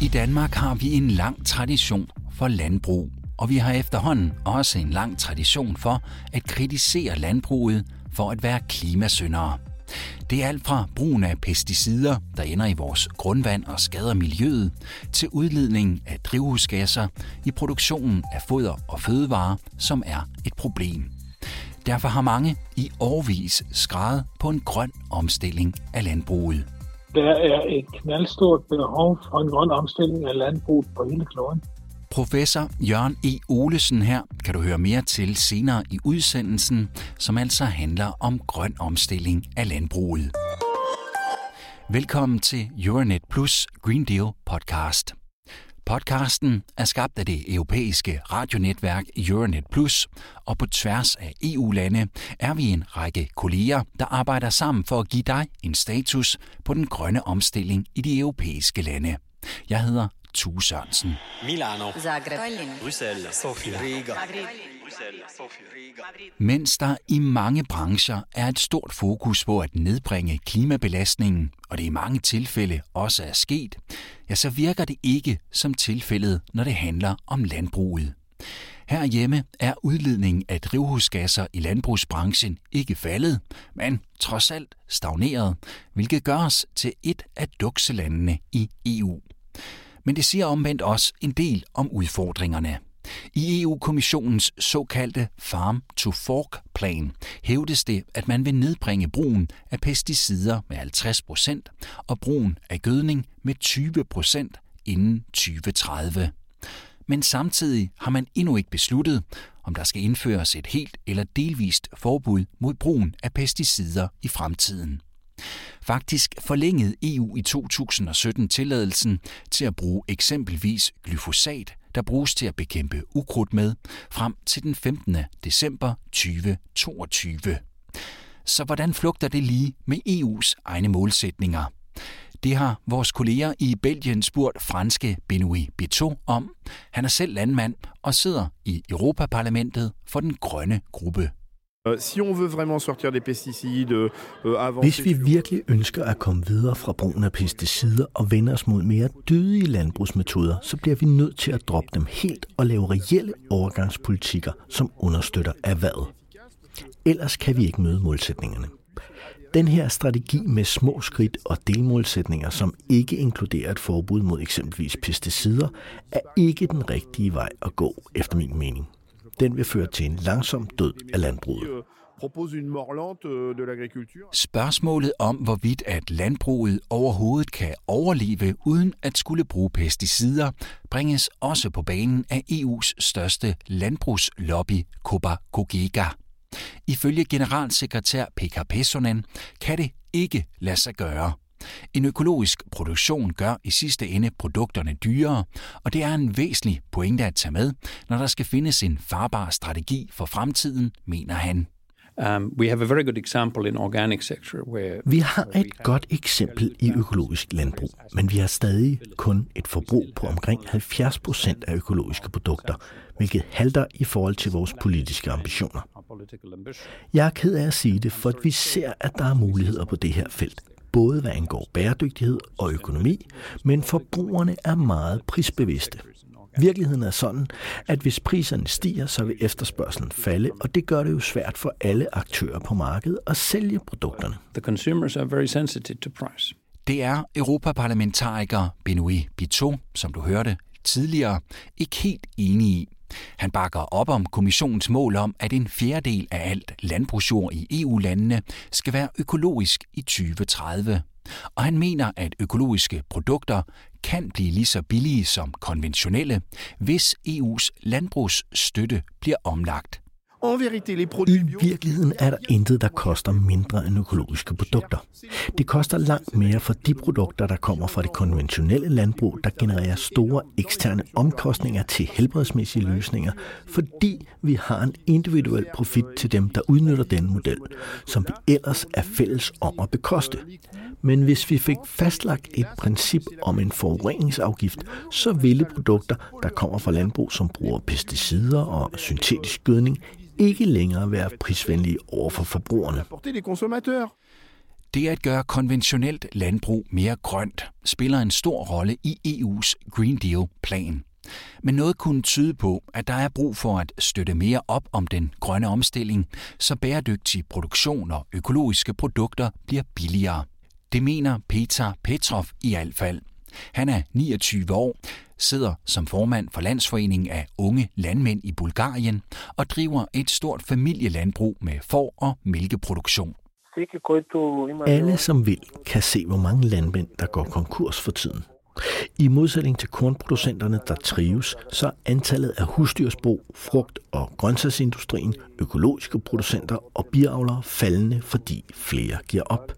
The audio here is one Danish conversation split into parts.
I Danmark har vi en lang tradition for landbrug, og vi har efterhånden også en lang tradition for at kritisere landbruget for at være klimasyndere. Det er alt fra brugen af pesticider, der ender i vores grundvand og skader miljøet, til udledning af drivhusgasser i produktionen af foder og fødevarer, som er et problem. Derfor har mange i årvis skrevet på en grøn omstilling af landbruget. Der er et knaldstort behov for en grøn omstilling af landbruget på hele kloden. Professor Jørgen E. Olesen her kan du høre mere til senere i udsendelsen, som altså handler om grøn omstilling af landbruget. Velkommen til Euronet Plus Green Deal podcast. Podcasten er skabt af det europæiske radionetværk Euronet Plus, og på tværs af EU-lande er vi en række kolleger, der arbejder sammen for at give dig en status på den grønne omstilling i de europæiske lande. Jeg hedder Tue Sørensen. Milano. Zagreb. Bruxelles. Sofia. Riga. Mens der i mange brancher er et stort fokus på at nedbringe klimabelastningen, og det i mange tilfælde også er sket, ja, så virker det ikke som tilfældet, når det handler om landbruget. Herhjemme er udledningen af drivhusgasser i landbrugsbranchen ikke faldet, men trods alt stagneret, hvilket gør os til et af dukselandene i EU. Men det siger omvendt også en del om udfordringerne. I EU-kommissionens såkaldte Farm-to-Fork-plan hævdes det, at man vil nedbringe brugen af pesticider med 50 procent og brugen af gødning med 20 procent inden 2030. Men samtidig har man endnu ikke besluttet, om der skal indføres et helt eller delvist forbud mod brugen af pesticider i fremtiden. Faktisk forlængede EU i 2017 tilladelsen til at bruge eksempelvis glyfosat, der bruges til at bekæmpe ukrudt med, frem til den 15. december 2022. Så hvordan flugter det lige med EU's egne målsætninger? Det har vores kolleger i Belgien spurgt franske Benoît Beto om. Han er selv landmand og sidder i Europaparlamentet for den grønne gruppe. Euh, si on veut vraiment sortir des pesticides, euh, Hvis vi virkelig ønsker at komme videre fra brugen af pesticider og vende os mod mere dødige landbrugsmetoder, så bliver vi nødt til at droppe dem helt og lave reelle overgangspolitikker, som understøtter erhvervet. Ellers kan vi ikke møde målsætningerne. Den her strategi med små skridt og delmålsætninger, som ikke inkluderer et forbud mod eksempelvis pesticider, er ikke den rigtige vej at gå, efter min mening den vil føre til en langsom død af landbruget. Spørgsmålet om, hvorvidt at landbruget overhovedet kan overleve uden at skulle bruge pesticider, bringes også på banen af EU's største landbrugslobby, Copa Cogega. Ifølge generalsekretær Pekka Pessonen kan det ikke lade sig gøre. En økologisk produktion gør i sidste ende produkterne dyrere, og det er en væsentlig pointe at tage med, når der skal findes en farbar strategi for fremtiden, mener han. Um, we have a very good example in organic sector where Vi har et godt eksempel i økologisk landbrug, men vi har stadig kun et forbrug på omkring 70 procent af økologiske produkter, hvilket halter i forhold til vores politiske ambitioner. Jeg er ked af at sige det, for vi ser, at der er muligheder på det her felt både hvad angår bæredygtighed og økonomi, men forbrugerne er meget prisbevidste. Virkeligheden er sådan, at hvis priserne stiger, så vil efterspørgselen falde, og det gør det jo svært for alle aktører på markedet at sælge produkterne. The consumers are very sensitive to price. Det er europaparlamentariker Benoît Biteau, som du hørte tidligere, ikke helt enig i. Han bakker op om kommissionens mål om, at en fjerdedel af alt landbrugsjord i EU-landene skal være økologisk i 2030. Og han mener, at økologiske produkter kan blive lige så billige som konventionelle, hvis EU's landbrugsstøtte bliver omlagt. I virkeligheden er der intet, der koster mindre end økologiske produkter. Det koster langt mere for de produkter, der kommer fra det konventionelle landbrug, der genererer store eksterne omkostninger til helbredsmæssige løsninger, fordi vi har en individuel profit til dem, der udnytter den model, som vi ellers er fælles om at bekoste. Men hvis vi fik fastlagt et princip om en forureningsafgift, så ville produkter, der kommer fra landbrug, som bruger pesticider og syntetisk gødning, ikke længere være prisvenlige over for forbrugerne. Det at gøre konventionelt landbrug mere grønt spiller en stor rolle i EU's Green Deal-plan. Men noget kunne tyde på, at der er brug for at støtte mere op om den grønne omstilling, så bæredygtig produktion og økologiske produkter bliver billigere. Det mener Peter Petrov i hvert fald. Han er 29 år, sidder som formand for Landsforeningen af Unge Landmænd i Bulgarien og driver et stort familielandbrug med får- og mælkeproduktion. Alle, som vil, kan se, hvor mange landmænd, der går konkurs for tiden. I modsætning til kornproducenterne, der trives, så er antallet af husdyrsbrug, frugt- og grøntsagsindustrien, økologiske producenter og biavlere faldende, fordi flere giver op.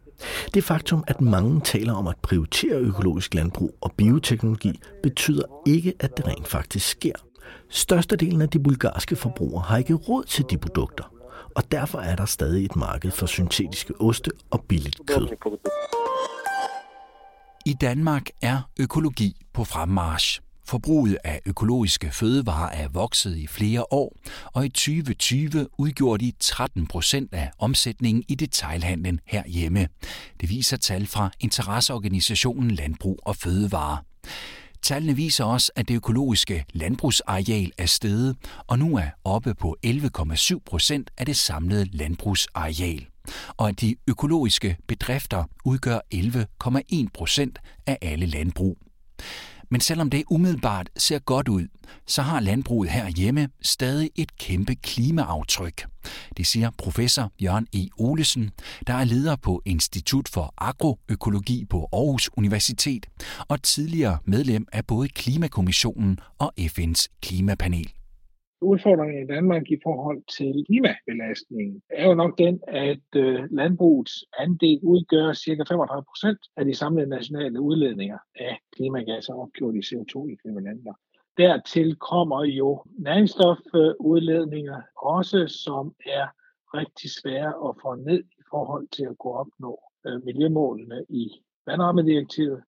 Det faktum, at mange taler om at prioritere økologisk landbrug og bioteknologi, betyder ikke, at det rent faktisk sker. Størstedelen af de bulgarske forbrugere har ikke råd til de produkter, og derfor er der stadig et marked for syntetiske oste og billigt kød. I Danmark er økologi på fremmarsch. Forbruget af økologiske fødevarer er vokset i flere år, og i 2020 udgjorde de 13 procent af omsætningen i detailhandlen herhjemme. Det viser tal fra interesseorganisationen Landbrug og Fødevare. Tallene viser også, at det økologiske landbrugsareal er steget, og nu er oppe på 11,7 procent af det samlede landbrugsareal og at de økologiske bedrifter udgør 11,1 procent af alle landbrug. Men selvom det umiddelbart ser godt ud, så har landbruget herhjemme stadig et kæmpe klimaaftryk. Det siger professor Jørgen E. Olesen, der er leder på Institut for Agroøkologi på Aarhus Universitet og tidligere medlem af både Klimakommissionen og FN's klimapanel. Udfordringen i Danmark i forhold til klimabelastningen er jo nok den, at øh, landbrugets andel udgør ca. 35 procent af de samlede nationale udledninger af klimagasser opgjort i CO2-ekvivalenter. Dertil kommer jo næringsstofudledninger også, som er rigtig svære at få ned i forhold til at kunne opnå øh, miljømålene i vandrammedirektivet.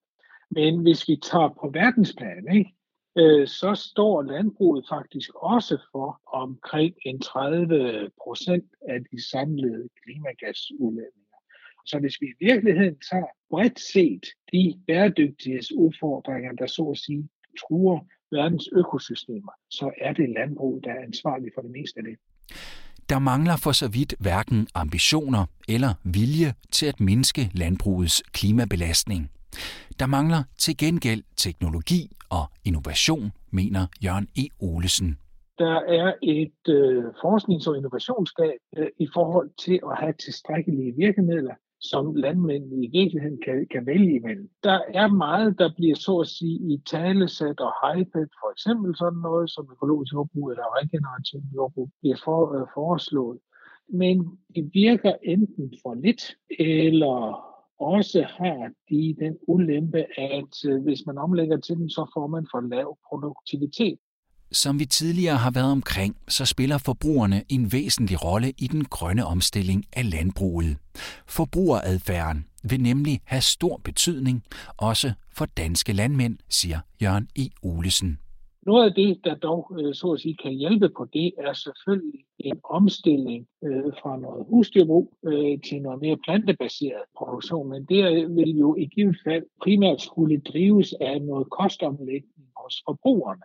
Men hvis vi tager på verdensplan, ikke, øh, så står landbruget faktisk også for omkring en 30 procent af de samlede klimagasudledninger. Så hvis vi i virkeligheden tager bredt set de bæredygtighedsudfordringer, der så at sige truer verdens økosystemer, så er det landbruget, der er ansvarlig for det meste af det. Der mangler for så vidt hverken ambitioner eller vilje til at mindske landbrugets klimabelastning. Der mangler til gengæld teknologi og innovation, mener Jørgen E. Olesen. Der er et øh, forsknings- og innovationsgab øh, i forhold til at have tilstrækkelige virkemidler, som landmændene i virkeligheden kan, kan vælge imellem. Der er meget, der bliver så at sige i talesat og hypet, for eksempel sådan noget som økologisk jordbrug eller regenerativ jordbrug bliver for, øh, foreslået. Men det virker enten for lidt eller også har de den ulempe, at øh, hvis man omlægger til den, så får man for lav produktivitet. Som vi tidligere har været omkring, så spiller forbrugerne en væsentlig rolle i den grønne omstilling af landbruget. Forbrugeradfærden vil nemlig have stor betydning, også for danske landmænd, siger Jørgen E. Olesen. Noget af det, der dog øh, så at sige, kan hjælpe på det, er selvfølgelig en omstilling øh, fra noget husdyrbrug øh, til noget mere plantebaseret produktion. Men det øh, vil jo i givet fald primært skulle drives af noget kostomlægning hos forbrugerne.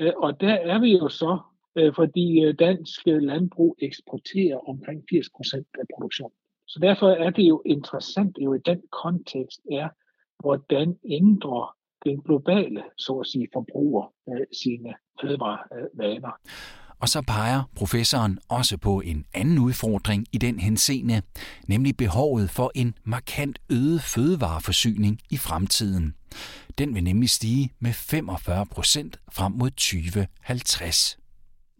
Øh, og der er vi jo så, øh, fordi øh, dansk landbrug eksporterer omkring 80 procent af produktionen. Så derfor er det jo interessant jo i den kontekst er, hvordan ændrer den globale, så at sige, forbruger øh, sine fødevarevaner. Og så peger professoren også på en anden udfordring i den henseende, nemlig behovet for en markant øget fødevareforsyning i fremtiden. Den vil nemlig stige med 45 procent frem mod 2050.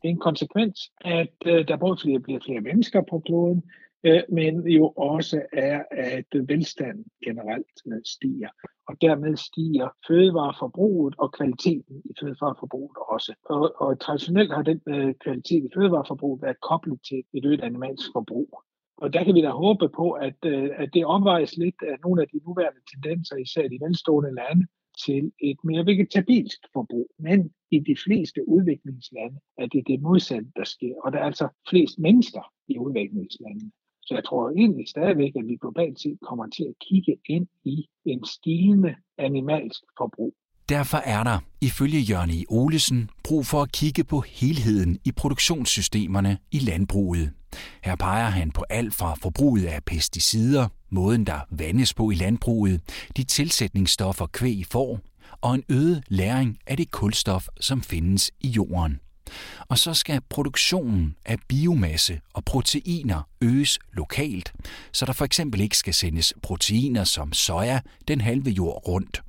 Det er en konsekvens, at øh, der både bliver flere mennesker på kloden, Øh, men jo også er, at velstanden generelt øh, stiger. Og dermed stiger fødevareforbruget og kvaliteten i fødevareforbruget også. Og, og traditionelt har den øh, kvalitet i fødevareforbruget været koblet til et øget animalsk forbrug. Og der kan vi da håbe på, at, øh, at det omvejes lidt af nogle af de nuværende tendenser, især i de velstående lande, til et mere vegetabilsk forbrug. Men i de fleste udviklingslande er det det modsatte, der sker. Og der er altså flest mennesker i udviklingslandene. Så jeg tror egentlig stadigvæk, at vi globalt set kommer til at kigge ind i en stigende animalsk forbrug. Derfor er der, ifølge Jørgen I. Olesen, brug for at kigge på helheden i produktionssystemerne i landbruget. Her peger han på alt fra forbruget af pesticider, måden der vandes på i landbruget, de tilsætningsstoffer kvæg får, og en øget læring af det kulstof, som findes i jorden. Og så skal produktionen af biomasse og proteiner øges lokalt, så der for eksempel ikke skal sendes proteiner som soja den halve jord rundt.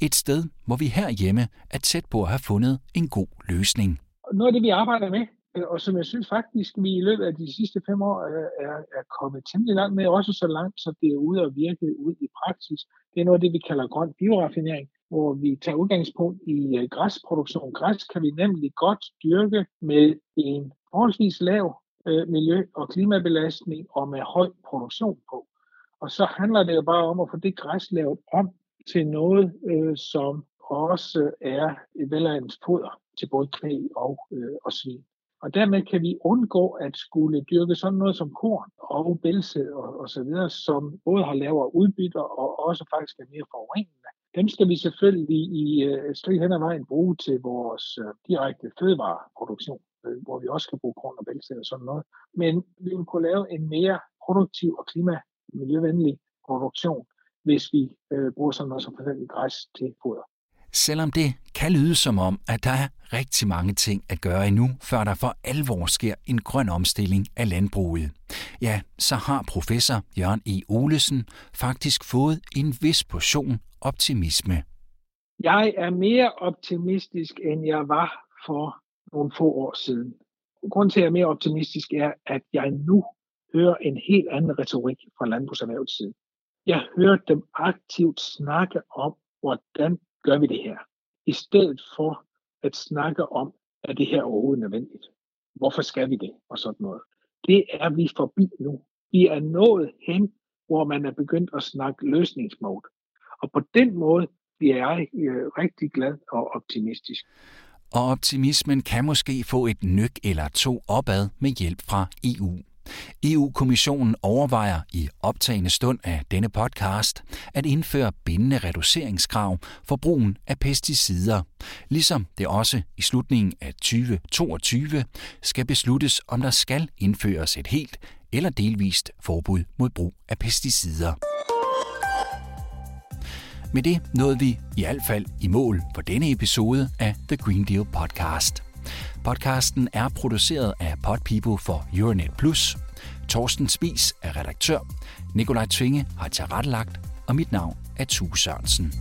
Et sted, hvor vi herhjemme er tæt på at have fundet en god løsning. Noget af det, vi arbejder med, øh, og som jeg synes faktisk, vi i løbet af de sidste fem år øh, er, er kommet temmelig langt med, også så langt, så det er ude at virke ud i praksis. Det er noget af det, vi kalder grøn bioraffinering, hvor vi tager udgangspunkt i øh, græsproduktion. Græs kan vi nemlig godt dyrke med en forholdsvis lav øh, miljø- og klimabelastning og med høj produktion på. Og så handler det jo bare om at få det græs lavet om til noget, øh, som også er et velegnet foder til både kvæg og, øh, og svin. Og dermed kan vi undgå at skulle dyrke sådan noget som korn og bælse og, og så videre, som både har lavere udbytter og også faktisk er mere forurenende. Dem skal vi selvfølgelig i øh, stridt hen ad vejen bruge til vores øh, direkte fødevareproduktion, øh, hvor vi også skal bruge korn og bælse og sådan noget. Men vi vil kunne lave en mere produktiv og klima miljøvenlig produktion, hvis vi øh, bruger sådan noget som for eksempel græs til foder. Selvom det kan lyde som om, at der er rigtig mange ting at gøre endnu, før der for alvor sker en grøn omstilling af landbruget, ja, så har professor Jørgen E. Olesen faktisk fået en vis portion optimisme. Jeg er mere optimistisk, end jeg var for nogle få år siden. Grunden til, at jeg er mere optimistisk, er, at jeg nu hører en helt anden retorik fra landbrugserhvervets side. Jeg hører dem aktivt snakke om, hvordan gør vi det her, i stedet for at snakke om, at det her overhovedet nødvendigt. Hvorfor skal vi det? Og sådan noget. Det er vi forbi nu. Vi er nået hen, hvor man er begyndt at snakke løsningsmode. Og på den måde bliver jeg øh, rigtig glad og optimistisk. Og optimismen kan måske få et nyk eller to opad med hjælp fra EU. EU-kommissionen overvejer i optagende stund af denne podcast at indføre bindende reduceringskrav for brugen af pesticider, ligesom det også i slutningen af 2022 skal besluttes, om der skal indføres et helt eller delvist forbud mod brug af pesticider. Med det nåede vi i hvert fald i mål for denne episode af The Green Deal Podcast. Podcasten er produceret af Podpeople for Euronet Plus. Torsten Spis er redaktør. Nikolaj Tvinge har tilrettelagt, og mit navn er Tue Sørensen.